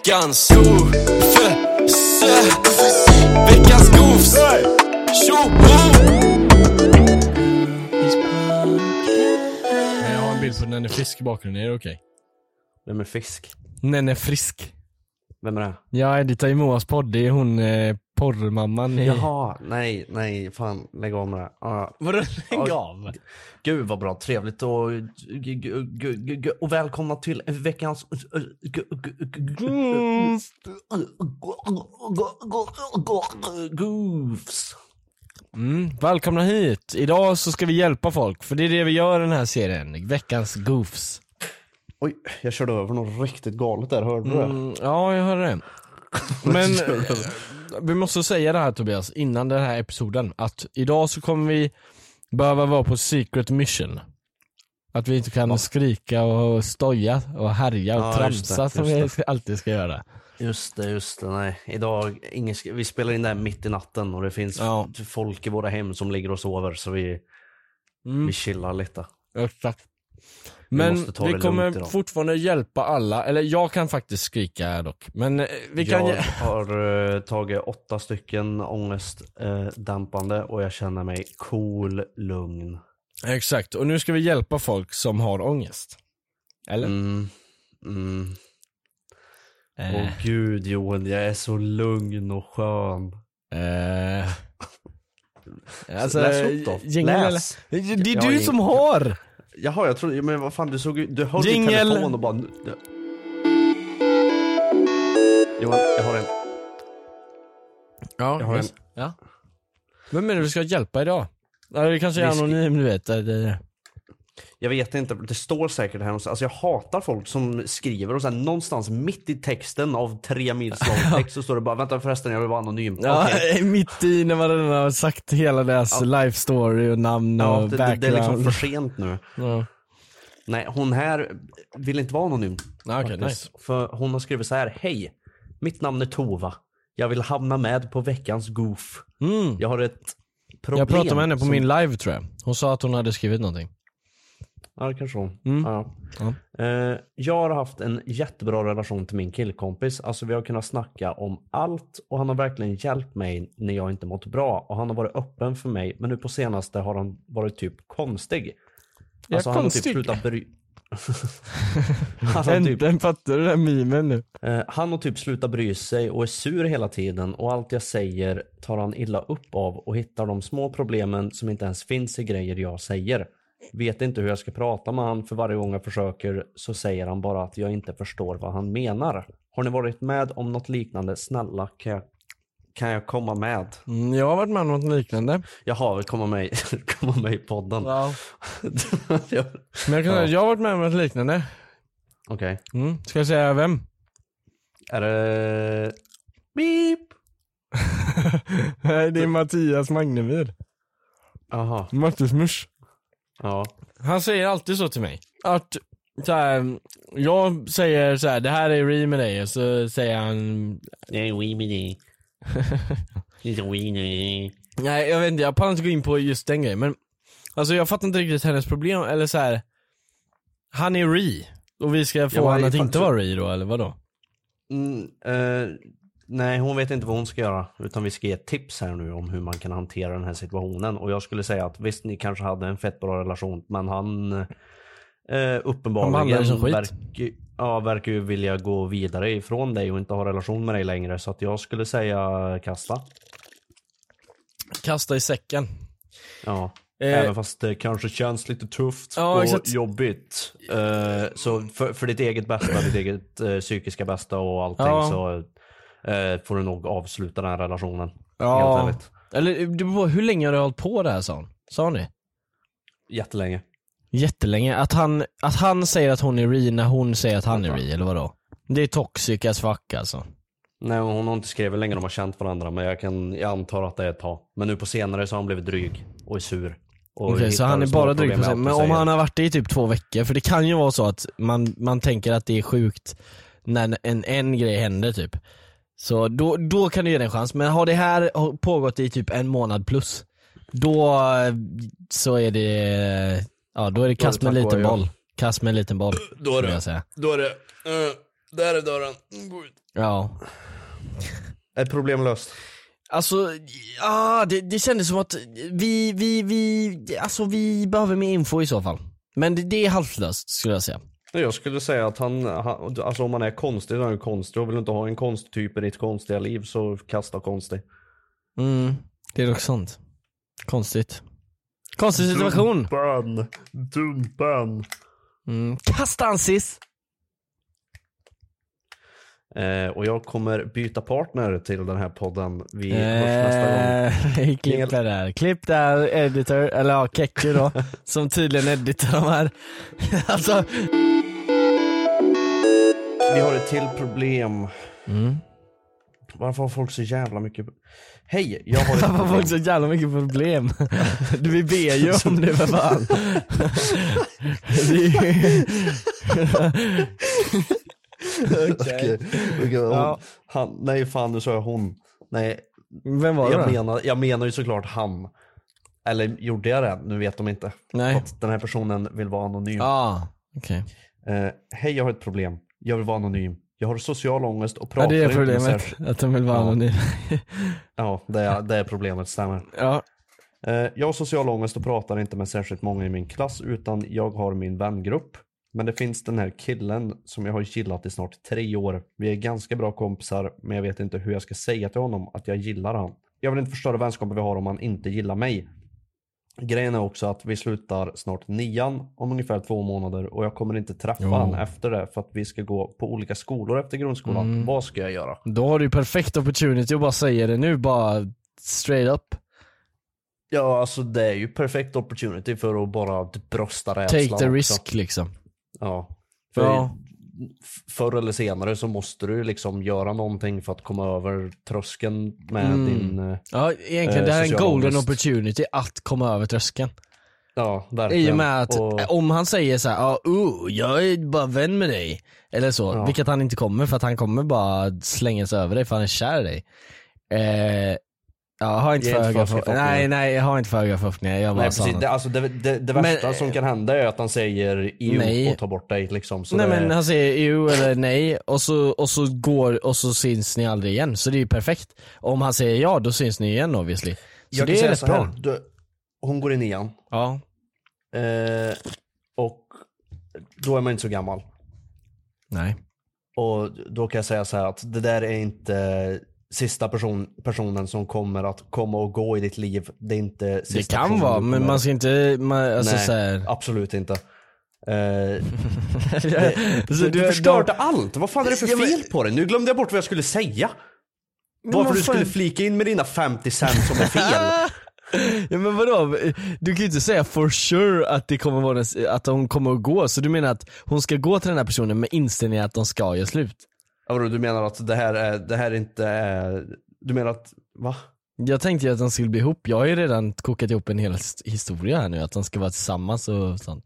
Veckans skov Veckans skovs Tjoho! Jag har en bild på Nenne Frisk i bakgrunden, är det okej? Vem är Fisk? Nenne Frisk. Vem är det? Jag editar ju Moas podd, det är hon eh, porrmamman i... Jaha, nej, nej, fan lägg av med det. Ah, Vadå lägg av? Gud vad bra, trevligt och, och välkomna till veckans Goofs. Mm, välkomna hit! Idag så ska vi hjälpa folk, för det är det vi gör i den här serien, veckans goofs. Oj, jag körde över något riktigt galet där, hörde du det? Mm, ja, jag hörde det. Men eh, vi måste säga det här Tobias, innan den här episoden, att idag så kommer vi behöva vara på secret mission. Att vi inte kan skrika och stoja och härja och Ja, tramsa som vi alltid ska göra. Just det, just det, nej. Idag, ingen, vi spelar in det här mitt i natten och det finns Ja. folk i våra hem som ligger och sover så vi, Mm. vi chillar lite. Exakt. Men vi det kommer fortfarande hjälpa alla, eller jag kan faktiskt skrika dock. Men eh, vi kan jag har eh, tagit åtta stycken ångestdämpande eh, och jag känner mig cool, lugn. Exakt, och nu ska vi hjälpa folk som har ångest. Eller? Mm. Mm. Eh, Åh gud Johan, jag är så lugn och skön. eh, alltså, Läs upp då. Läs. Det är du som har! Jaha, jag trodde, men vad fan du såg du höll din Jingle. telefon och bara... Du... Johan, jag har en. Ja, Jag har en. ja. Vem är det vi ska hjälpa idag? Det kanske är Vi ska- anonym, du vet. Det, det. Jag vet inte, det står säkert här någonstans. Alltså jag hatar folk som skriver och sen någonstans mitt i texten av tre mils lång text så står det bara vänta förresten jag vill vara anonym. Ja, Okej. mitt i när man redan har sagt hela deras life story och namn Ja, och det, background. det är liksom för sent nu. ja. Nej, hon här vill inte vara anonym. Ja, okej, faktiskt. nice. För hon har skrivit så här. Hej, mitt namn är Tova. Jag vill hamna med på veckans goof. Mm. Jag har ett problem. Jag pratade med henne på som- min live tror jag. Hon sa att hon hade skrivit någonting. Ja, kanske hon. Mm. Ja. Ja. Eh, jag har haft en jättebra relation till min killkompis. Alltså vi har kunnat snacka om allt och han har verkligen hjälpt mig när jag inte mått bra. Och han har varit öppen för mig. Men nu på senaste har han varit typ konstig. Ja, Alltså han har konstig. typ slutat bry... han, har typ, Äntligen fattar du den memen nu. eh, han har typ slutat bry sig och är sur hela tiden. Och allt jag säger tar han illa upp av och hittar de små problemen som inte ens finns i grejer jag säger. Vet inte hur jag ska prata med han för varje gång jag försöker så säger han bara att jag inte förstår vad han menar. Har ni varit med om något liknande? Snälla kan jag, kan jag komma med? Mm, jag har varit med om något liknande. Jaha, komma med, komma med i podden. Ja. Ja. Men jag, kan, Ja. jag har varit med om något liknande. Okej. Mm. Ska jag säga vem? Är det... Beep! Nej, det är Mattias Magnemyr. Jaha. Mattismus. Ja. Han säger alltid så till mig. Att så här, jag säger så här, det här är Re med dig och så säger han Nej, we med dig. Lite we nej. Jag vet inte, jag pallar inte gå in på just den grejen men Alltså jag fattar inte riktigt hennes problem, eller så här. Han är Re, och vi ska få Ja, honom att inte vara Re då eller vadå? Mm, eh, nej, hon vet inte vad hon ska göra. Utan vi ska ge tips här nu om hur man kan hantera den här situationen. Och jag skulle säga att visst, ni kanske hade en fett bra relation, men han eh, uppenbarligen verkar, ja, verkar ju vilja gå vidare ifrån dig och inte ha relation med dig längre. Så att jag skulle säga kasta. Kasta i säcken. Ja. Eh, Även fast det kanske känns lite tufft Ja, och exakt. jobbigt. Eh, så för, för ditt eget bästa, ditt eget eh, psykiska bästa och allting Ja. så eh, får du nog avsluta den här relationen. Helt Ja, ärligt. eller det beror på, hur länge har du hållit på det här sa hon? Sa det? Jättelänge. Jättelänge. Att han, att han säger att hon är Re när hon säger att han är Re, eller vadå? Det är toxic as fuck alltså. Nej, hon har inte skrivit hur länge de har känt varandra men jag, kan, jag antar att det är ett tag. Men nu på senare så har han blivit dryg och är sur. Okej, så hittar han är bara dryg på sig. Men om han har varit det i typ två veckor, för det kan ju vara så att man, man tänker att det är sjukt när en, en grej händer typ. Så då, då kan du ge det en chans, men har det här pågått i typ en månad plus, då så är det, ja då är det kast med en liten boll. Kast med en liten boll. Då är det. jag säga. Då är det, uh, där är dörren, ut. Ja. Ett problem löst. Alltså, ja, det, det kändes som att vi, vi, vi, alltså vi behöver mer info i så fall. Men det, det är halvlöst skulle jag säga. Jag skulle säga att han, han alltså om man är konstig så är han konstig och vill inte ha en konsttyp i ditt konstiga liv så kasta konstig. Mm, det är dock sant. Konstigt. Konstig situation. Dumpan, dumpan. Mm. Kasta han sis. Eh, och jag kommer byta partner till den här podden. Vi hörs nästa gång. Eh, klipp där, där. Klipp där, editor, eller ja, Kekke då, som tydligen editar de här. alltså, Vi har ett till problem. Mm. Varför har folk så jävla mycket... Hej, jag har ett varför har problem. folk så jävla mycket problem? Du, vi ber ju om det för fan. Okej, okej, hon- Ja. han, nej fan nu sa jag hon. Nej, Vem var det jag då? menar, jag menar ju såklart han. Eller gjorde jag det? Nu vet de inte. Nej. Att den här personen vill vara anonym. Ah, okej. Eh, Hej, jag har ett problem. Jag vill vara anonym. Jag har social ångest och pratar Ja, det är problemet, att de vill vara Ja. anonym. Ja, det är, det är problemet, stämmer. Ja. Eh, Jag har social ångest och pratar inte med särskilt många i min klass utan jag har min vängrupp. Men det finns den här killen som jag har gillat i snart tre år. Vi är ganska bra kompisar men jag vet inte hur jag ska säga till honom att jag gillar han. Jag vill inte förstöra vänskapen vi har om han inte gillar mig. Grejen är också att vi slutar snart nian om ungefär två månader och jag kommer inte träffa Jo. han efter det för att vi ska gå på olika skolor efter grundskolan. Mm. Vad ska jag göra? Då har du ju perfekt opportunity att bara säga det nu, bara straight up. Ja, alltså det är ju perfekt opportunity för att bara brösta rädslan Take the också. risk liksom. Ja. För Ja. Förr eller senare så måste du liksom göra någonting för att komma över tröskeln med Mm. din... eh, Ja, egentligen eh, det här är en social golden ångest. opportunity att komma över tröskeln. Ja, verkligen. I och med att Och- om han säger så här, ja, uh, jag är bara vän med dig. Eller så, Ja. vilket han inte kommer för att han kommer bara slänga sig över dig för han är kär i dig. Eh, ja, har inte för höga förhoppningar. Nej, nej, jag har inte för höga förhoppningar. Jag Nej precis, det, alltså det, det, det Men- värsta som kan hända är att han säger EU Nej. och tar bort dig liksom. Så nej det, men han säger jo eller nej och så, och så går, och så syns ni aldrig igen. Så det är ju perfekt. Om han säger ja, då syns ni igen obviously. Så jag det är rätt bra. du, hon går i nian. Ja. Eh, och då är man inte så gammal. Nej. Och då kan jag säga så här att det där är inte sista person, personen som kommer att komma och gå i ditt liv. Det är inte Det sista kan personen vara, men man ska inte, man, alltså Nej, så här, absolut inte. Eh, Så du, du förstörde allt, vad fan är det för fel på det? Nu glömde jag bort vad jag skulle säga. Varför du skulle flika in med dina 50 cent som är fel. Ja men vadå? Du kan ju inte säga for sure att det kommer vara att de kommer att gå, så du menar att hon ska gå till den här personen med inställningen att de ska göra slut? Ja, vadå, du menar att det här är, det här inte är, du menar att, va? Jag tänkte ju att de skulle bli ihop, jag har ju redan kokat ihop en hel his- historia här nu, att de ska vara tillsammans och sånt.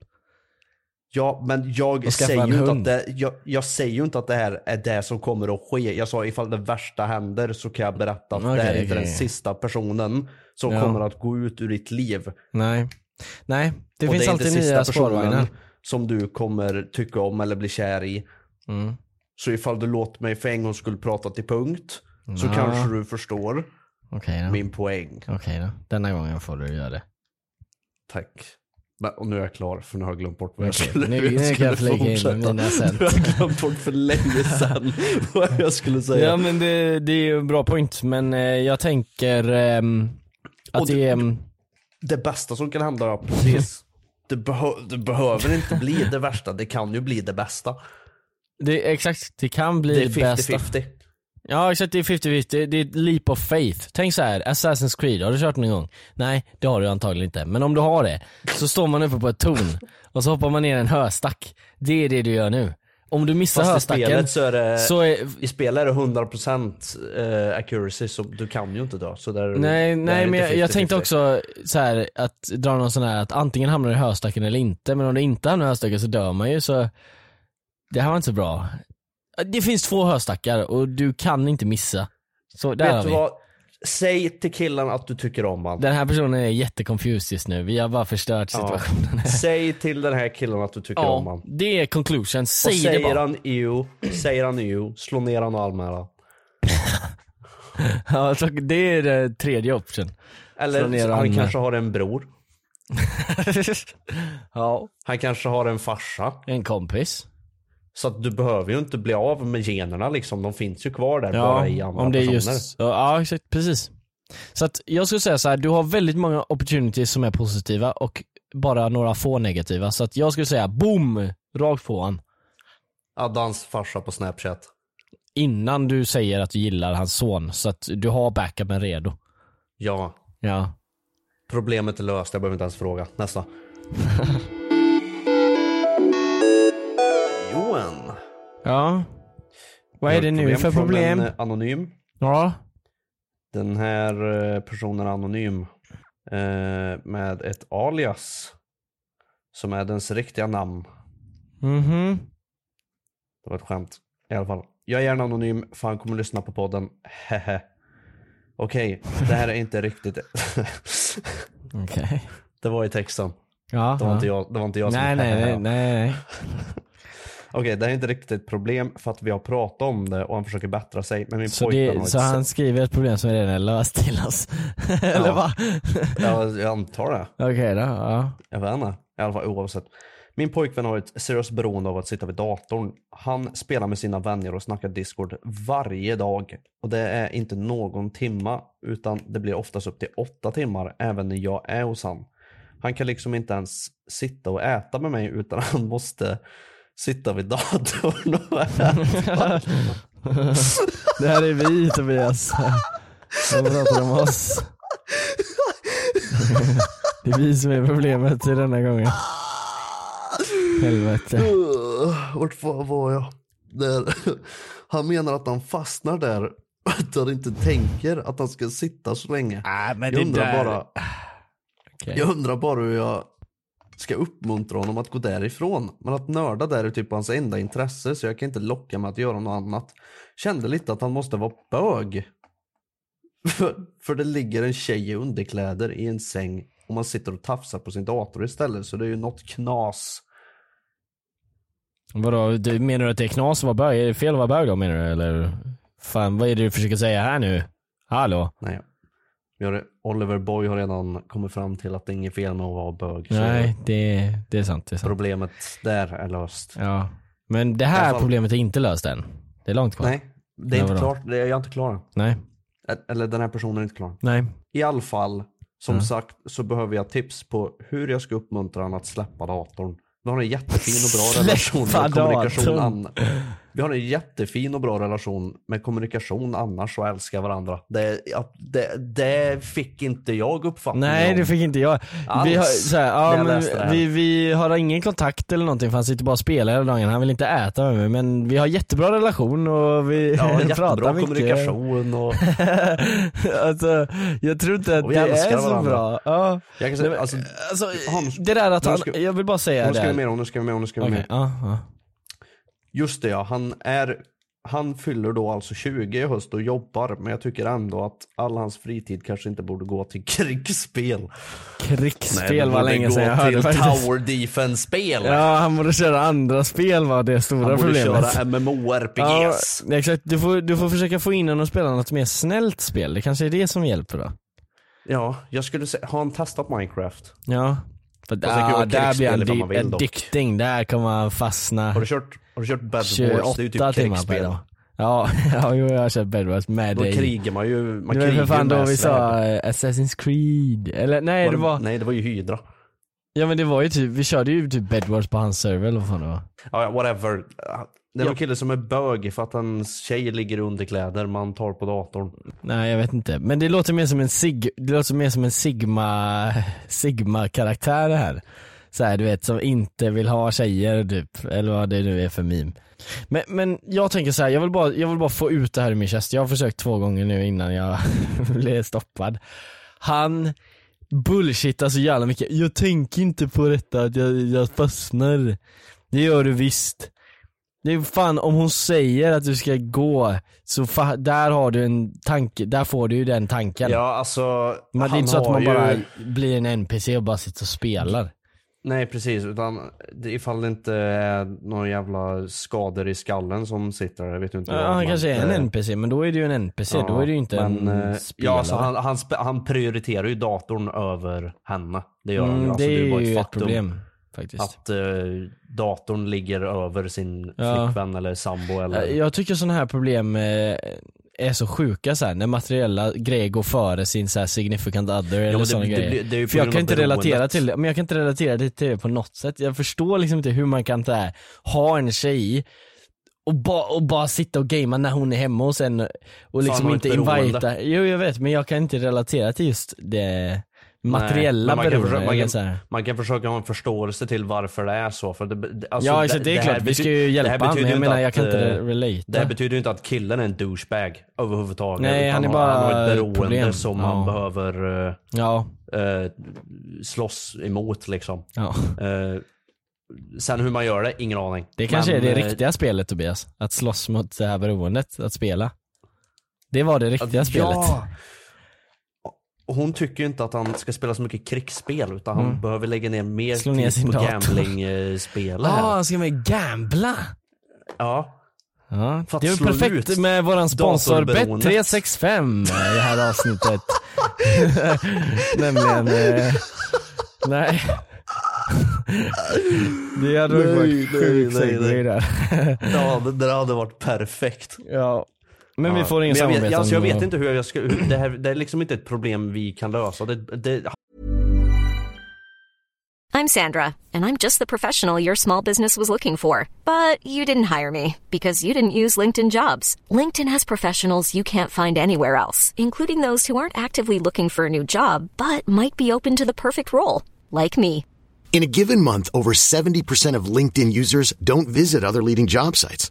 Ja, men jag Och säger, ju inte att det, jag, jag säger ju inte att det här är det som kommer att ske. Jag sa ifall det värsta händer så kan jag berätta att det här är inte okej. den sista personen som Ja. kommer att gå ut ur ditt liv. Nej. Nej, det Och finns det är alltid inte sista nya personen spårvagnar. som du kommer tycka om eller bli kär i. Mm. Så ifall du låter mig för en gång skulle prata till punkt så kanske du förstår då. min poäng. Okej då. Denna gången får du göra det. Tack. Men, och nu är jag klar för nu har jag glömt bort vad jag skulle, nu- nu kan jag skulle flika in fortsätta. mina. Nu har jag glömt bort för länge sedan vad jag skulle säga. Ja men det, det är ju en bra point, men eh, jag tänker ehm, att det- det är... det bästa som kan hända, ja, precis. Det, behö- det behöver inte bli det värsta, det kan ju bli det bästa. Det, exakt, det kan bli Det är det bästa. 50-50. Ja exakt, det är 50-50, det är ett leap of faith. Tänk så här, Assassin's Creed, har du kört någon gång? Nej, det har du antagligen inte. Men om du har det, så står man uppe på ett torn och så hoppar man ner en höstack. Det är det du gör nu. Om du missar Fast i höstacken, spelet så är det, så är, i spelet är det 100% eh, accuracy så du kan ju inte dö. Så där, Nej, nej är men inte jag, jag 50-50. tänkte också så här att dra någon sån här att antingen hamnar du i höstacken eller inte, men om du inte hamnar i höstacken så dör man ju så det här var inte så bra. Det finns två höstackar och du kan inte missa. Så där Vet du vi. vad? Säg till killen att du tycker om honom. Den här personen är jätteconfused just nu, vi har bara förstört Ja. situationen. Säg till den här killen att du tycker om Ja, honom. det är conclusion, Och säg det säger bara. han EU, säger han EU, slå ner han och anmäla. Ja, så det är det tredje option. Eller och han kanske har en bror. ja, Han kanske har en farsa. en kompis. Så att du behöver ju inte bli av med generna liksom. De finns ju kvar där bara i andra om det är personer. just, ja, ja exakt, precis. Så att jag skulle säga så här, du har väldigt många opportunities som är positiva och bara några få negativa. Så att jag skulle säga boom, rakt på han. Addans farsa på snapchat. Innan du säger att du gillar hans son, så att du har backupen redo. Ja. Ja. Problemet är löst, jag behöver inte ens fråga. Nästa. Ja. Vad är det nu för från problem? En, eh, anonym. Ja. Den här eh, personen är anonym. Eh, med ett alias. Som är dens riktiga namn. Mhm. Det var ett skämt. I alla fall. Jag är gärna anonym för han kommer lyssna på podden. Hehe. Okej, det här är inte riktigt. Okej. Det var i texten. Ja. Det var ja. inte jag, det var inte jag som Nej, nej, nej, nej, nej. Okej, det här är inte riktigt ett problem för att vi har pratat om det och han försöker bättra sig. Men min Så, pojkvän det, så han sätt- skriver ett problem som redan är löst till oss? Eller Ja. va? Ja, jag antar det. Okej då, ja. Jag vet inte. I alla fall oavsett. Min pojkvän har ett seriöst beroende av att sitta vid datorn. Han spelar med sina vänner och snackar discord varje dag. Och det är inte någon timma utan det blir oftast upp till åtta timmar även när jag är hos han. Han kan liksom inte ens sitta och äta med mig utan han måste sitta vid datorn och äta. Det här är vi Tobias. De pratar om oss. Det är vi som är problemet i denna gången. Helvete. Uh, Vart var jag? Där. Han menar att han fastnar där. Att han inte tänker att han ska sitta så länge. Ah, men jag, undrar där- bara, Okej. jag undrar bara hur jag ska uppmuntra honom att gå därifrån. Men att nörda där är typ hans enda intresse så jag kan inte locka med att göra något annat. Kände lite att han måste vara bög. För, för det ligger en tjej i underkläder i en säng och man sitter och tafsar på sin dator istället så det är ju något knas. Vadå, du, menar du att det är knas att vara bög? Är det fel att vara bög då menar du? Eller? Fan, vad är det du försöker säga här nu? Hallå? Nej. Har, Oliver Boy har redan kommit fram till att det är inget fel med att vara bög. Nej, det, det är sant. Det är sant. Problemet där är löst. Ja. Men det alla här fall- problemet är inte löst än. Det är långt kvar. Nej, det är inte klart. Det är jag är inte klar än. Nej. Eller den här personen är inte klar. Nej. I all fall, som Ja. sagt, så behöver jag tips på hur jag ska uppmuntra honom att släppa datorn. Nu har en jättefin och bra relation och kommunikation. An- Vi har en jättefin och bra relation med kommunikation annars och älskar varandra. Det, det, det fick inte jag uppfattning Nej om. det fick inte jag. Alls, Vi har, så här, ja, men det vi, vi har ingen kontakt eller någonting för han sitter bara och spelar hela dagen. Han vill inte äta med mig men vi har jättebra relation och vi Ja, pratar mycket. kommunikation och... alltså, jag tror inte att det är så varandra. bra. Ja. Jag kan säga, alltså, Alltså, Hans, det där att han, jag vill bara säga nu ska det. vi med nu ska vi med nu ska vi med. ja, ja. Just det ja, han är han fyller då alltså 20 i höst och jobbar, men jag tycker ändå att all hans fritid kanske inte borde gå till krigsspel. Krigsspel var länge sedan jag hörde till faktiskt. Tower Defense-spel. Ja, han borde köra andra spel var det stora han borde problemet. köra MMORPGs. Ja, exakt. Du får, du får försöka få in honom att spela något mer snällt spel. Det kanske är det som hjälper då. Ja, jag skulle säga, har han testat Minecraft? Ja. För där, vara där blir han addicting, där kommer han fastna Har du kört, har du kört Bad Wars? Det är ju 28 typ timmar krigsspel. dag. Ja, ja jo, jag har kört Bed Wars med Då dig. krigar man ju, man det krigar för fan då vi sa eh, Assassin's Creed, eller nej Var det var, Nej det var ju Hydra. ja men det var ju typ, vi körde ju typ Bed Wars på hans server eller vad fan det var. Ja, ja, whatever. Det är Ja. någon kille som är bög för att hans tjej ligger i underkläder man tar på datorn. Nej jag vet inte, men det låter mer som en sig, det låter mer som en sigma, sigma karaktär det här. Så här, du vet, som inte vill ha tjejer typ, eller vad det nu är för meme. Men, men jag tänker så här, jag vill, bara, jag vill bara få ut det här ur min chest. Jag har försökt två gånger nu innan jag blev stoppad. Han bullshittar så jävla mycket. Jag tänker inte på detta, att jag, jag fastnar. Det gör du visst. Det är fan, om hon säger att du ska gå, så fa- där har du en tanke, där får du ju den tanken. Ja alltså, Men det är inte så att man ju... bara blir en NPC och bara sitter och spelar. Nej precis, utan det, ifall det inte är några jävla skador i skallen som sitter där, vet inte Ja, vad, han kanske är en NPC, men då är det ju en NPC, ja, då är det ju inte men, en eh, spelare. Ja alltså han, han, han prioriterar ju datorn över henne. Det gör han ju. mm, Alltså, det är bara ju ett faktum problem faktiskt. Att eh, datorn ligger över sin Ja. flickvän eller sambo eller... Jag tycker sådana här problem eh, är så sjuka så här, när materiella grejer går före sin så här significant other eller men det- sådana det grejer. det på För jag kan inte relatera till det, men jag kan inte relatera det till det på något sätt. Jag förstår liksom inte hur man kan här, ha en tjej och, ba, och bara sitta och gamea när hon är hemma och sen och liksom inte invita. Jo jag vet men jag kan inte relatera till just det materiella Nej, man kan, beroendet. försöka, man, kan, man kan försöka ha en förståelse till varför det är så. För det, det- alltså, ja exakt, det är här klart, vi ska ju det hjälpa honom, jag menar jag att, kan inte eh, relata. Det här betyder ju inte att killen är en douchebag överhuvudtaget. Nej, han är bara han har ett beroende problem. som Ja. behöver eh, Ja, eh, slåss emot liksom. ja. Eh, sen hur man gör det, ingen aning. Det kanske Men, är det riktiga spelet Tobias, att slåss mot det här beroendet, att spela. Det var det riktiga spelet. Ja. Och hon tycker ju inte att han ska spela så mycket krigsspel utan han Mm. behöver lägga ner mer Slå ner tid på gambling-spel. Ja, ah, han ska med gambla! Ja. Ja. Det är perfekt med våran sponsor datorberoendet. Bet365 i det här avsnittet. Nämligen, eh, nej. Det hade varit sjukt segway där. Ja, det där hade varit perfekt. ja. Men vi får ingen Men jag vet, samarbete. alltså jag vet inte hur jag ska, hur, det, här, det är liksom inte ett problem vi kan lösa. Det, det, I'm Sandra, and I'm just the professional your small business was looking for. But you didn't hire me because you didn't use LinkedIn jobs. LinkedIn has professionals you can't find anywhere else, including those who aren't actively looking for a new job but might be open to the perfect role, like me. In a given month, over 70% of LinkedIn users don't visit other leading job sites.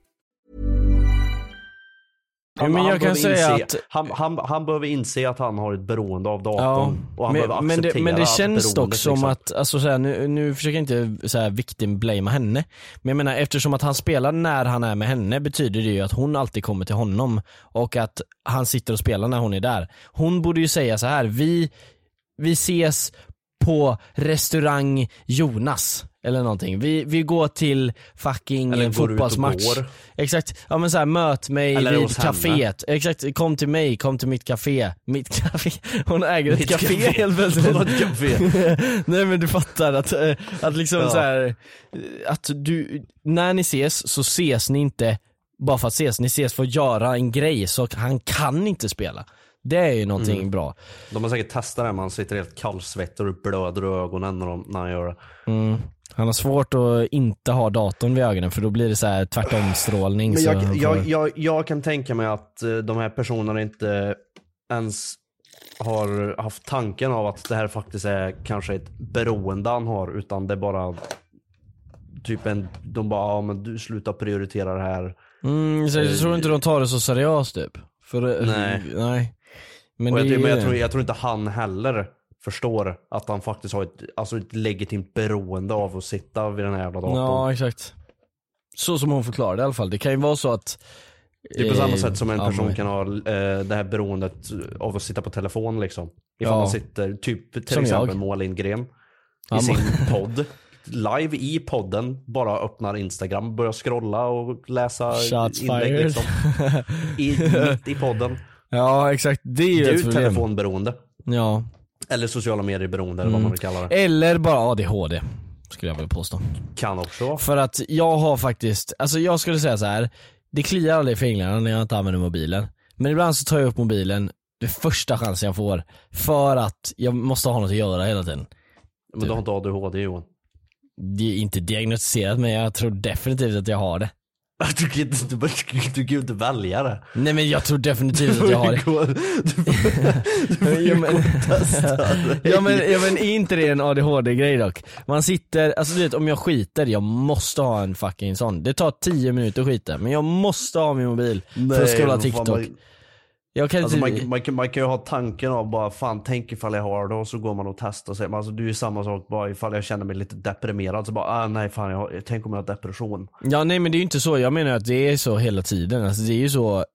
Han, men jag han, kan behöver säga inse, att- han, han, han behöver inse att han har ett beroende av datorn. och han men, behöver men, acceptera det, men det känns dock som liksom. att, alltså så här, nu, nu försöker jag inte så här victim blamea henne. Men jag menar eftersom att han spelar när han är med henne betyder det ju att hon alltid kommer till honom och att han sitter och spelar när hon är där. Hon borde ju säga så här: vi, vi ses på restaurang Jonas eller någonting. Vi, vi går till fucking Eller fotbollsmatch. Exakt, ja men så här, möt mig Eller vid kaféet. Exakt, kom till mig, kom till mitt café. Mitt café, hon äger ett Mitt café, café. helt plötsligt. Ett. Nej men du fattar att, eh, att liksom Ja. så här, eh, att du, när ni ses så ses ni inte bara för att ses, ni ses för att göra en grej så han kan inte spela. Det är ju någonting Mm. bra. De har säkert testat det, man sitter helt kallsvettig och blöder i ögonen när, de, när han gör det. Mm. Han har svårt att inte ha datorn vid ögonen för då blir det så här tvärtomstrålning. Men jag, jag, jag, jag kan tänka mig att eh, de här personerna inte ens har haft tanken av att det här faktiskt är kanske ett beroende han har utan det är bara typ en, de bara ja men du slutar prioritera det här. Mm, så jag tror inte de tar det så seriöst typ. För, eh, Nej. nej. Men det jag, är men jag, tror, jag tror inte han heller förstår att han faktiskt har ett, alltså ett legitimt beroende av att sitta vid den här jävla datorn. Ja exakt. Så som hon förklarar det i alla fall. Det kan ju vara så att Det är på samma eh, sätt som en ja, person men- kan ha eh, det här beroendet av att sitta på telefon liksom. Ifall Ja. man sitter, typ till Som exempel jag. Moa Lindgren i Ja, sin men- podd. Live i podden, bara öppnar Instagram, börjar scrolla och läsa Shots inlägg liksom. I, mitt i podden. Ja exakt, det är ju är ett problem. telefonberoende. Ja. Eller sociala medier-beroende eller vad man vill kalla det. Eller bara ADHD. Skulle jag vilja påstå. Kan också. För att jag har faktiskt, alltså jag skulle säga så här. Det kliar aldrig i fingrarna när jag inte använder mobilen. Men ibland så tar jag upp mobilen det första chansen jag får. För att jag måste ha något att göra hela tiden. Men du har inte ADHD Johan. Det är inte diagnostiserat men jag tror definitivt att jag har det. Du kan inte, du, du, kan ju inte välja det. Nej men jag tror definitivt att jag har det. Du får ju Ja, men, testa ja, men, ja men är inte det en ADHD-grej dock? Man sitter, alltså du vet om jag skiter, jag måste ha en fucking sån. Det tar 10 minuter att skita, men jag måste ha min mobil för att Nej, scrolla TikTok. man- Jag kan Alltså inte, man, man, kan- man kan ju ha tanken av bara fan tänk ifall jag har det och så går man och testar sig. Men alltså det är ju samma sak bara ifall jag känner mig lite deprimerad så bara ah, nej fan jag har, tänk om jag har depression. ja nej men det är ju inte så, jag menar att det är så hela tiden. Alltså det är ju så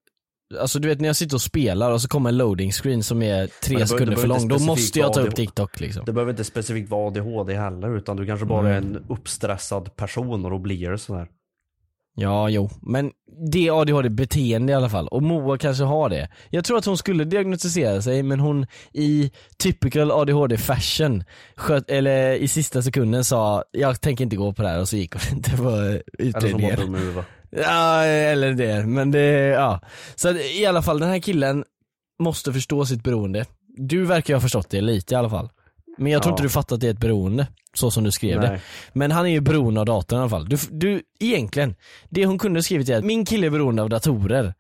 Alltså du vet när jag sitter och spelar och så kommer en loading screen som är tre behöver- sekunder för lång, då måste jag ta upp. TikTok liksom. Det behöver inte specifikt vara ADHD heller utan du kanske bara är en uppstressad person och då blir det sådär. Ja, jo. Men det är ADHD-beteende i alla fall. Och Moa kanske har det. Jag tror att hon skulle diagnostisera sig men hon i typical ADHD-fashion eller i sista sekunden sa jag tänker inte gå på det här och så gick hon inte på Eller som var utredningen. huvudet. Ja, eller det. Men det, ja. Så i alla fall den här killen måste förstå sitt beroende. Du verkar ju ha förstått det lite i alla fall. Men jag tror Ja. inte du fattat att det är ett beroende, så som du skrev det. Nej. Men han är ju beroende av datorn i alla fall. Du, du, egentligen, det hon kunde skrivit är att min kille är beroende av datorer.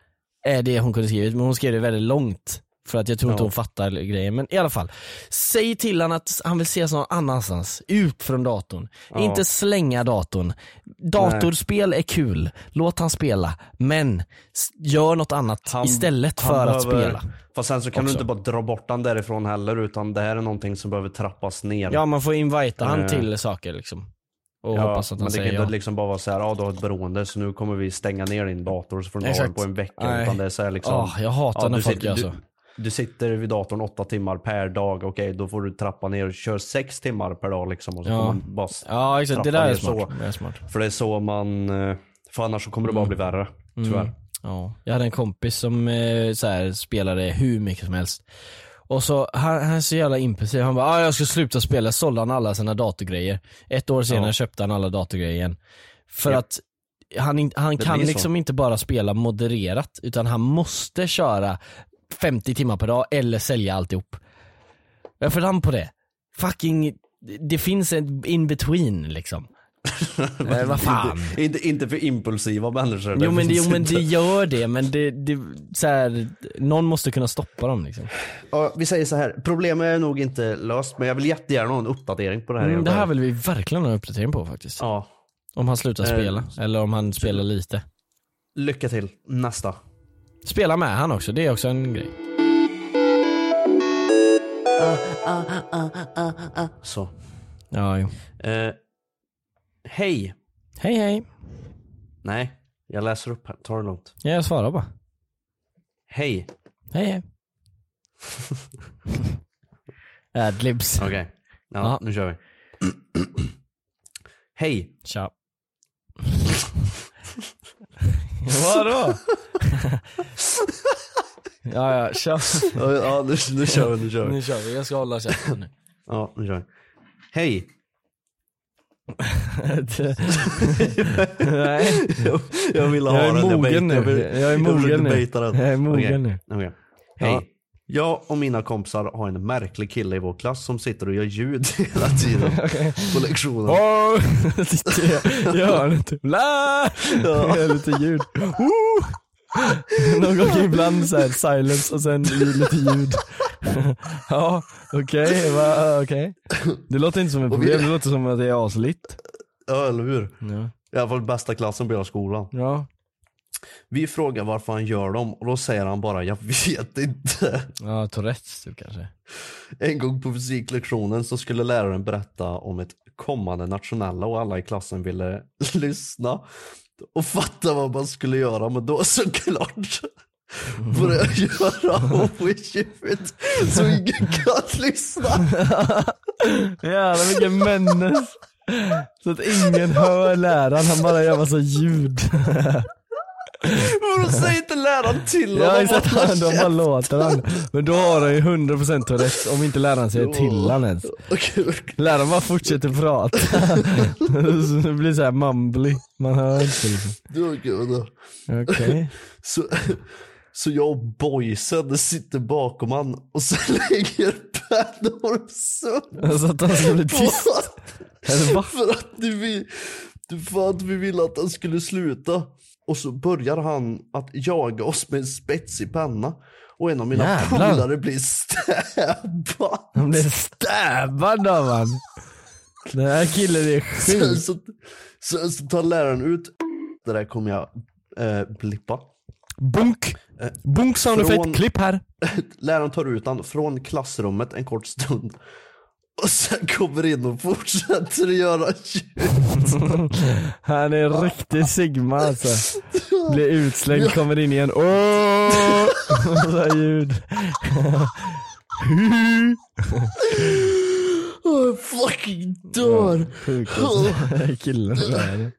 Är det hon kunde skrivit, men hon skrev det väldigt långt. För att jag tror inte Ja. hon fattar grejen. Men i alla fall, säg till han att han vill ses någon annanstans. Ut från datorn. Ja. Inte slänga datorn. Datorspel är kul, låt han spela. Men gör något annat Han- istället för att behöver- spela. Fast sen så kan Också. du inte bara dra bort han därifrån heller utan det här är någonting som behöver trappas ner. Ja man får invita han Eh. till saker liksom. Och Ja, hoppas att men han det kan säger inte ja. liksom bara vara så här, ja du har ett beroende så nu kommer vi stänga ner din dator så får du inte ha den på en vecka. Nej. Utan det är så här liksom, Åh, jag hatar ja, när folk sitter- gör så. Du sitter vid datorn åtta timmar per dag, okej då får du trappa ner och kör sex timmar per dag liksom. Och så Ja. får man bara Ja exakt, det där är smart. så. Det är smart. För det är så man, eh, för annars så kommer det bara bli värre. Tyvärr. Mm. Ja, jag hade en kompis som eh, så här, spelade hur mycket som helst. Och så, han, han är så jävla impulsiv, han bara ah, jag ska sluta spela, sålde han alla sina datorgrejer. Ett år senare Ja. köpte han alla datorgrejer igen. För Ja. att han, han Det kan blir så. liksom inte bara spela modererat, utan han måste köra 50 timmar per dag eller sälja alltihop. Jag får namn på det. Fucking, det finns en in between liksom. eh, vad fan. Inte, inte, inte för impulsiva människor. Jo men, det, jo men det gör det, men det, det så här, någon måste kunna stoppa dem liksom. Ja, vi säger så här, problemet är nog inte löst men jag vill jättegärna ha en uppdatering på det här. Mm, det här vill vi verkligen ha en uppdatering på faktiskt. Ja, Om han slutar Eh, spela, eller om han spelar lite. lycka till. Nästa. Spela med han också, det är också en grej. Så. Ja, jo. Eh, hej. Hej hej. Nej, jag läser upp här. Ta det lugnt. Ja, jag svarar bara. Hej. Hej hej. Adlibs. Okej. Ja, Ja. nu kör vi. Hej. Tja. Vadå? ja, ja, kör. Ja, nu, nu kör vi, nu kör vi. Nu kör vi, jag ska hålla käften nu. Ja, nu kör vi. Hej. Nej. Jag, jag ville ha Jag den. mogen bait-. Jag, Jag är mogen nu. Jag är mogen nu. Hej. Ja. Jag och mina kompisar har en märklig kille i vår klass som sitter och gör ljud hela tiden på lektionen. Åh! Sitter i hörnet typ. La! Är lite ljud. Någon gång ibland så här silence och sen lite ljud. Ja, okej, va, okej. Det låter inte som ett problem, det låter som att det är aslitt. Ja, eller hur? Ja. I alla fall bästa klassen på hela skolan. Ja. Vi frågar varför han gör dem och då säger han bara jag vet inte. Ja, Tourettes typ kanske. En gång på fysiklektionen så skulle läraren berätta om ett kommande nationella och alla i klassen ville lyssna och fatta vad man skulle göra men då såklart började jag göra oljud så ingen kan lyssna. Jävlar vilken männes. Så att ingen hör läraren, han bara gör massa ljud. Men då säger inte läraren till Ja honom exakt, att han, de bara låter han. Men då har han ju 100% Tourettes om inte läraren säger till han ens. Läraren bara fortsätter prata. Det blir såhär mumbly, man hör inte liksom. Okej. Okej. Så, så jag och boysen sitter bakom han och så lägger pennor sönder Så att han ska bli tyst. Eller va? För att, du, för att vi ville att han skulle sluta. Och så börjar han att jaga oss med en spetsig penna. Och en av mina polare blir stäbbad. Han blir stabbad av han. Den här killen är Sen sjuk. så, sen så tar läraren ut, det där kommer jag eh, blippa. Bunk! Bunk sound effect, klipp här. Läraren tar ut han från klassrummet en kort stund. Och sen kommer in och fortsätter göra ljud. Han är riktig sigma alltså. Blir utslängd, kommer in igen. Åh! Så här ljud. Åh, jag fucking dör. Sjukaste killen världen.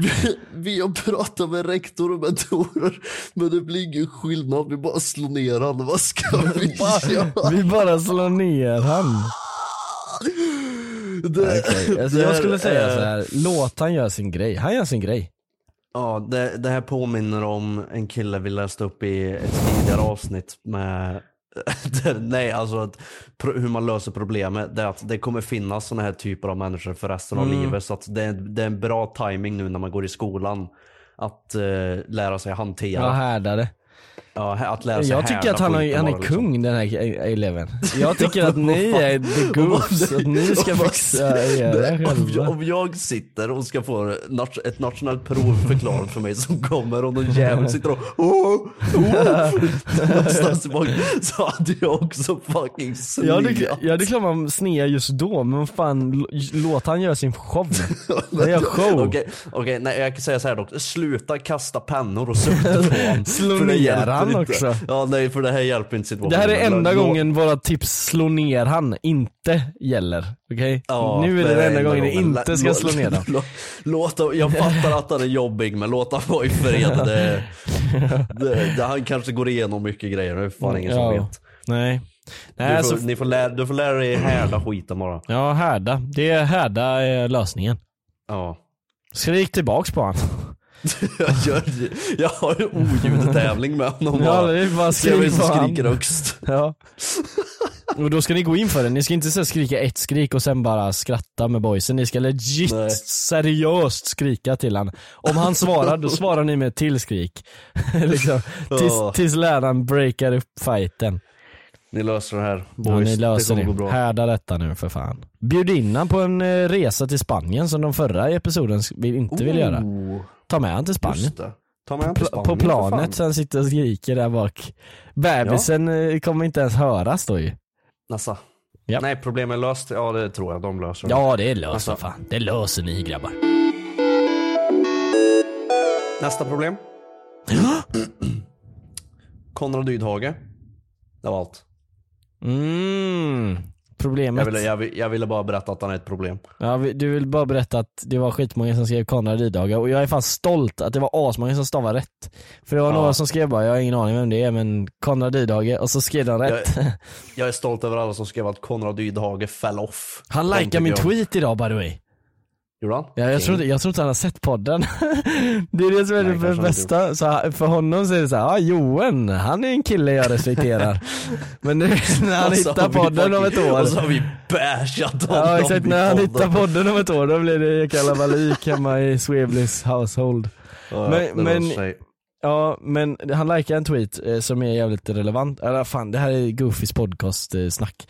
Vi, vi har pratat med rektor och mentorer men det blir ingen skillnad, vi bara slår ner honom. Vad ska vi göra? Vi bara slår ner han. Det, Okej, alltså jag skulle säga är- så här. låt han göra sin grej. Han gör sin grej. Ja, det, det här påminner om en kille vi läste upp i ett tidigare avsnitt med Nej, alltså att, hur man löser problemet. Det är att det kommer finnas såna här typer av människor för resten av Mm. livet. Så att det, är- det är en bra timing nu när man går i skolan. Att eh, lära sig hantera. Ja, härdare. Ja, att lära sig Jag tycker att han, har, han är liksom. kung den här eleven. Jag tycker att ni är the goofs, att ni ska fixa jag, själva. om jag sitter och ska få ett nationellt prov förklarat för mig som kommer och någon jävel sitter och oh, oh, någonstans bak, så hade jag också fucking sneat. ja det är klart man snear just då, men fan, låt han göra sin show. Han gör show. Okej, okej, nej jag kan säga så här dock. Sluta kasta pennor och sukta på honom. Slå ner hjälper han också. Ja nej för det här hjälper inte Det situationen. här är enda gången våra tips slå ner han inte gäller. Okej? Ja, nu är det den enda gången det gången. inte ska Lå- slå ner dem. lå- Låt, jag fattar att han är jobbig men låt han vara i fred. Det, det, det, han kanske går igenom mycket grejer, det är fan ingen som Ja. vet. Nej. Nej Du alltså, får, ni får lära, du får lära dig härda skiten bara. ja härda. Det är härda är lösningen. Ja. Skrik tillbaks på han. Jag, gör, jag har en oljudetävling med honom Ja, bara. det är bara Se vem som skriker högst. Ja. Och då ska ni gå in för det, ni ska inte så skrika ett skrik och sen bara skratta med boysen. Ni ska legit Nej. seriöst skrika till han. Om han svarar, då svarar ni med ett till skrik. liksom, tills, Ja. tills läraren breakar upp fighten. Ni löser det här Ja, boys. ni löser det det. kommer gå bra. Härda detta nu för fan. Bjud in på en eh, resa till Spanien som de förra episoden sk- vill- inte vill göra. Ta med han till Spanien. Ta med han till Spanien på planet så han sitter och skriker där bak. Bebisen eh, kommer inte ens höras då ju. Nassa. Ja. Nej, problemet är löst. Ja, det tror jag. De löser det. Ja det är löst Alltså. vad fan. Det löser ni grabbar. Nästa problem. Konrad Ydhage. Det var allt. Mm. Problemet. Jag ville, jag, vill- jag ville bara berätta att han är ett problem. Ja, du vill bara berätta att det var skitmånga som skrev Konrad Rydaga och jag är fan stolt att det var asmånga som stavade rätt. För det var Ja. några som skrev bara, jag har ingen aning vem det är men Konrad Rydaga och så skrev de rätt. Jag är stolt över alla som skrev att Konrad Ydhage fell off. Han De likade min jag- tweet idag by the way. Gjorde han? Ja, jag, tror jag tror inte han har sett podden. det är det som är Nej, det bästa. Så för honom så är det så här, ah, Johan, han är en kille jag respekterar. Men nu när han hittar podden om ett år. Och så har vi bashat honom Ja exakt, när han hittar podden om ett år då blir det kalabalik hemma i Sweblis household. Ja, Men- men-. Ja, men han likar en tweet eh, som är jävligt relevant. Eller fan, det här är Goofys podcast eh, snack.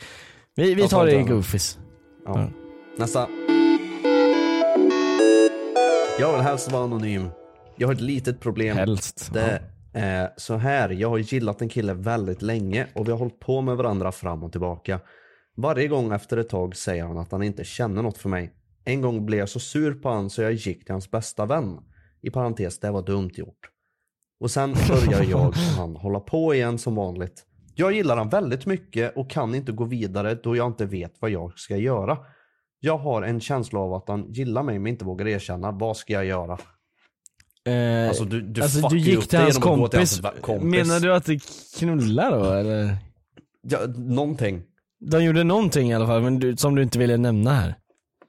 Vi, vi tar det i. Goofys. Ja. Ja. Nästa. Jag vill helst vara anonym. Jag har ett litet problem. Helst. Det är så här, jag har gillat en kille väldigt länge och vi har hållit på med varandra fram och tillbaka. Varje gång efter ett tag säger han att han inte känner något för mig. En gång blev jag så sur på han så jag gick till hans bästa vän. I parentes, det var dumt gjort. Och sen börjar jag och han hålla på igen som vanligt. Jag gillar han väldigt mycket och kan inte gå vidare då jag inte vet vad jag ska göra. Jag har en känsla av att han gillar mig men inte vågar erkänna. Vad ska jag göra? Eh, Alltså, du- du alltså, du gick till hans gå till kompis. hans kompis. Menar du att det knullar då eller? Ja, någonting. De gjorde någonting i alla fall, men du, som du inte ville nämna här.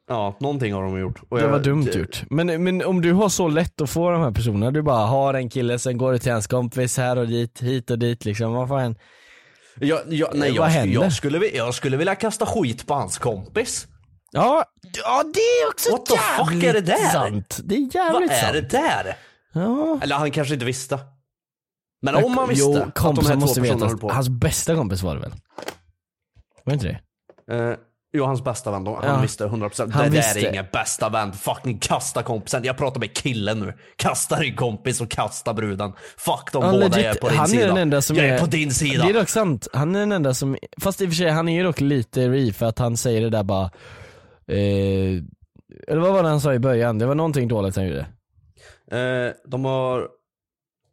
Ja, någonting har de gjort. Och Det jag- var dumt det- gjort. Men, men om du har så lätt att få de här personerna, du bara har en kille, sen går du till hans kompis här och dit, hit och dit liksom, vad fan. Jag, jag, nej, Vad jag, händer? jag, skulle, jag skulle vilja kasta skit på hans kompis. Ja, ja det är också What the fuck jävligt är det där? sant. Det är Vad jävligt är sant. det där? Ja. Eller han kanske inte visste. Men om man visste jo, att de kompisen här två måste personerna veta. höll på. Hans bästa kompis var det väl? Var inte det? Eh, jo, hans bästa vän. då. Han Ja. visste 100%. Han det där visste. är ingen bästa vän. Fucking kasta kompisen. Jag pratar med killen nu. Kasta din kompis och kasta bruden. Fuck de Ja, båda legit, jag är på din han sida. är den enda som jag är, är på din sida. Det är dock sant, han är den enda som, fast i och för sig han är ju dock lite re för att han säger det där bara eh, Eller vad var det han sa i början? Det var någonting dåligt han gjorde. Eh, de har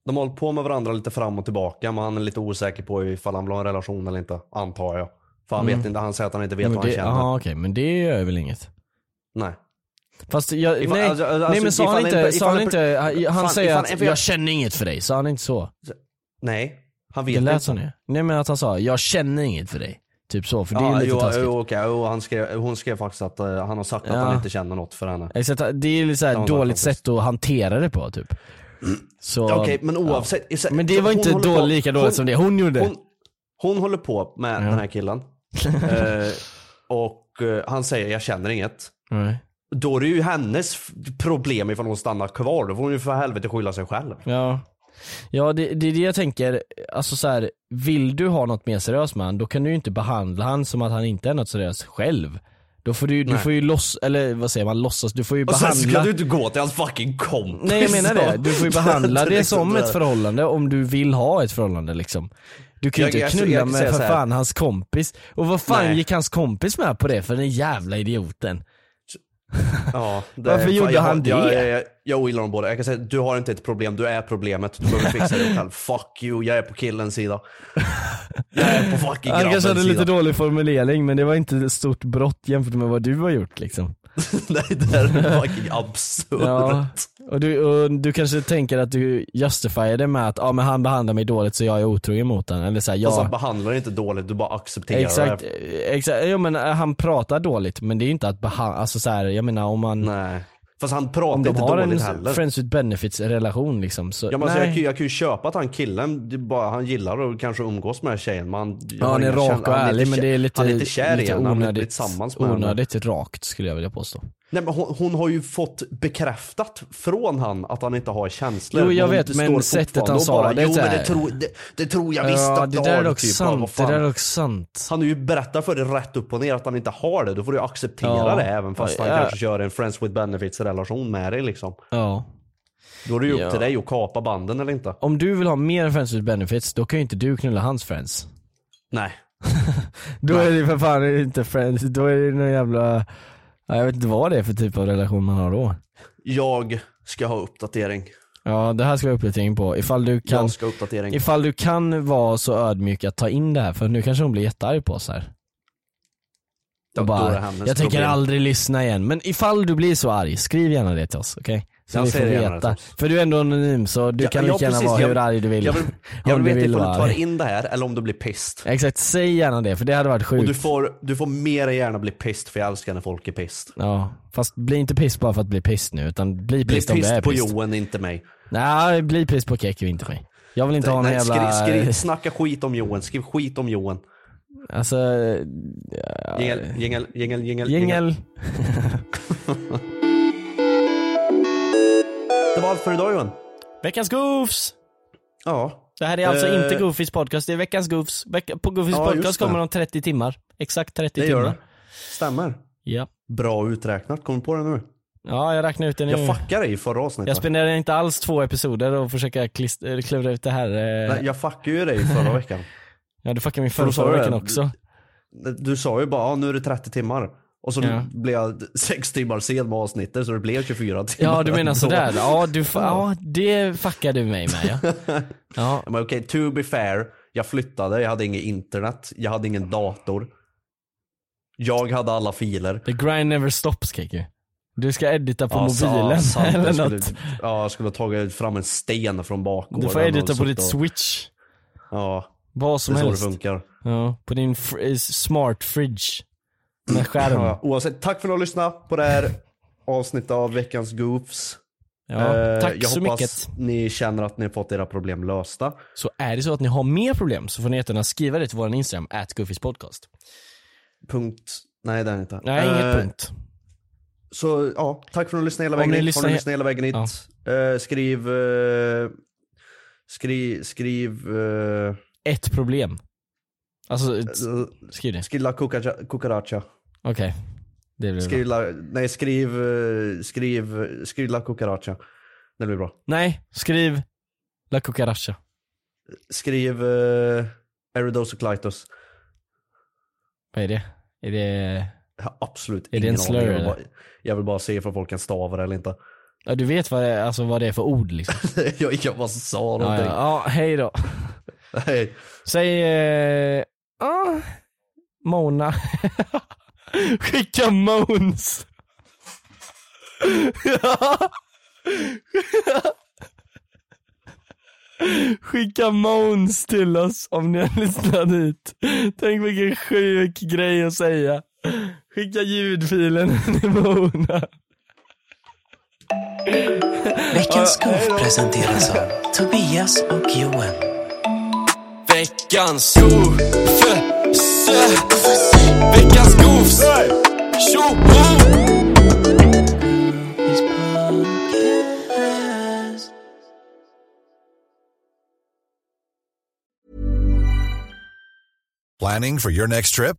de har hållit på med varandra lite fram och tillbaka men han är lite osäker på ifall han vill ha en relation eller inte, antar jag. För han Mm. vet inte, han säger att han inte vet Men vad han det, känner. Jaha okej, men det gör väl inget. Nej. Fast jag, Ifall- nej, alltså, alltså, nej men sa han ifall inte, sa ifall han en- inte, han, han fan, säger ifall- att ifall- jag känner inget för dig, sa han inte så? Nej, han Det vet lät inte. som det. Nej men att han sa, jag känner inget för dig. Typ så, för det är Ja, lite jo, taskigt. jo, okej, jo, skrev, hon skrev faktiskt att eh, han har sagt att Ja. han inte känner något för henne. Exakt, det är såhär Ja, dåligt sätt att hantera det på typ. Så, Ja, Okej, men oavsett. Men det var hon inte på- lika dåligt som det hon gjorde. Hon, hon håller på med den här killen. eh, och eh, han säger jag känner inget. Nej. Då är det ju hennes problem ifall hon stannar kvar. Då får hon ju för helvete skylla sig själv. Ja, ja det, det är det jag tänker, alltså så här, vill du ha något mer seriöst med han, då kan du ju inte behandla han som att han inte är något seriöst själv. Då får du, du Nej. får ju loss, eller vad säger man, låtsas, du får ju Och sen behandla ska du inte gå till hans fucking kompis. Nej jag menar det, du får ju behandla det som ett förhållande om du vill ha ett förhållande liksom. Du kan ju Jag- inte jag- knulla jag kan med för fan hans kompis. Och vad fan Nej. gick hans kompis med på det för den jävla idioten? Ja, det Varför gjorde jag, han jag, det? Jag, jag, jag ogillar dem båda. Jag kan säga du har inte ett problem, du är problemet. Du behöver fixa det själv. Fuck you, jag är på killens sida. Jag är på fucking Han grabbens kanske hade sida. lite dålig formulering men det var inte ett stort brott jämfört med vad du har gjort liksom. Nej det här är fucking absurt. Ja, och du, och du kanske tänker att du justifierar det med att ja, men han behandlar mig dåligt så jag är otrogen mot honom. Eller så här, Fast han behandlar inte dåligt, du bara accepterar exakt, det. exakt, ja, men eh, han pratar dåligt men det är ju inte att behandla, alltså så här, jag menar om man Nej. Fast han om pratar de inte har en dåligt heller. friends with benefits relation liksom så, Ja, men alltså, jag, jag kan ju köpa att han killen, är bara, han gillar att kanske umgås med tjejen men han, Ja har han är rak och Han är ärlig men det är lite, Han är inte kär lite i henne, han bli onödigt, henne. onödigt rakt skulle jag vilja påstå. Nej men hon, hon har ju fått bekräftat från han att han inte har känslor. Jo, jag hon vet, men sättet han sa bara, det är Jo men det tror, det, det tror jag visst Ja att det där har är dock typ. Sant, det där är dock sant. Han har ju berättat för dig rätt upp och ner att han inte har det. Då får du acceptera Ja. det även fast han Ja. kanske kör en friends with benefits relation med dig liksom. Ja. Då är det ju upp Ja. till dig att kapa banden eller inte. Om du vill ha mer friends with benefits, då kan ju inte du knulla hans friends. Nej. Då är det för fan inte friends, då är det någon jävla, ja, jag vet inte vad det är för typ av relation man har då. Jag ska ha uppdatering. Ja det här ska jag uppdatering på, ifall du kan, Jag ska ha uppdatering. ifall du kan vara så ödmjuk att ta in det här, för nu kanske hon blir jättearg på oss här. Och bara, jag tänker aldrig lyssna igen. Men ifall du blir så arg, skriv gärna det till oss, okej? Så Jag vi får veta. För du är ändå anonym så du Ja, kan lika gärna vara Jag- hur arg du vill. Jag vill, jag vill veta ifall du tar in det här eller om du blir pissed. Exakt, säg gärna det för det hade varit Och sjukt. du får, du får mer än gärna bli pissed för jag älskar när folk är pissed. Ja, fast bli inte piss bara för att bli piss nu utan bli Bli piss om du är pissed på. Johan, inte mig. Nej, bli piss på Kekki, inte mig. Jag vill inte ha någon Nej, jävla... skri, skri, snacka skit om Johan, skriv skit om Johan. Alltså... Ja, Jingel, jingel, jingel, jingel. Jingel. Det var allt för idag Johan. Veckans Goofs! Ja. Det här är alltså Eh, inte Goofys podcast, det är veckans Goofs. På Goofys Ja, podcast kommer om 30 timmar. Exakt 30 Det timmar. gör det. Stämmer. Ja. Bra uträknat, kom på det nu? Ja, jag räknar ut det nu. Jag fuckade i förra avsnittet. Jag spenderar inte alls två episoder och försöka eller klura ut det här. eh. Nej, jag fuckade ju dig förra veckan. Ja, du fuckade min förra, sa förra du veckan också. Du sa ju bara, ja, nu är det 30 timmar. Och så Ja. blev jag sex timmar sen med avsnittet så det blev 24 timmar. Ja, du menar sådär. Ja, du, ja, det fuckar du mig med ja. ja. Men okej, to be fair. Jag flyttade, jag hade inget internet, jag hade ingen dator. Jag hade alla filer. The grind never stops Kiki. Du ska edita på Ja, sa- mobilen. Jag eller skulle, något. Ja, jag skulle ha tagit fram en sten från bakgården. Du får edita på ditt och- switch. Ja, Vad det som är så det helst. funkar. Ja, på din fr- eh, smart fridge. Med skärm. Ja, oavsett, tack för att du lyssnat på det här avsnittet av veckans Goofs. Ja, Eh, tack jag så hoppas mycket. ni känner att ni har fått era problem lösta. Så är det så att ni har mer problem så får ni jättegärna skriva det till vår Instagram, at podcast. Punkt. Nej, det är det inte. Nej, Eh, inget punkt. Så ja, tack för att ni har lyssnat hela vägen hit. lyssnar Har ni lyssnat hela vägen hit? Eh, skriv... Uh, skriv... Skriv... Uh, Ett problem. Alltså, ett, skriv det. skriv la cucaracha. Okej. Det blir Skriv bra. la, nej, skriv... eh, skriv... Skriv la cucaracha. Det blir bra. Nej, skriv La Cucaracha. Skriv... Uh, Eridosoclitus. Vad är det? Är det... Jag har absolut Är det en slur. Jag vill, bara, jag vill bara se ifall folk kan stava det eller inte. Ja, du vet vad det, är, alltså, vad det är för ord liksom? jag, jag bara sa ja, någonting. ja. ja, hej då. Hej. Säg... Eh, ah, Mona. Skicka Måns. Ja. Skicka Måns till oss om ni har lyssnat hit. Tänk vilken sjuk grej att säga. Skicka ljudfilen till Mona. Veckans Goof presenteras av Tobias och Johan. Veckans Goofs. Veckans Goofs. Tjoho! Planning for your next trip?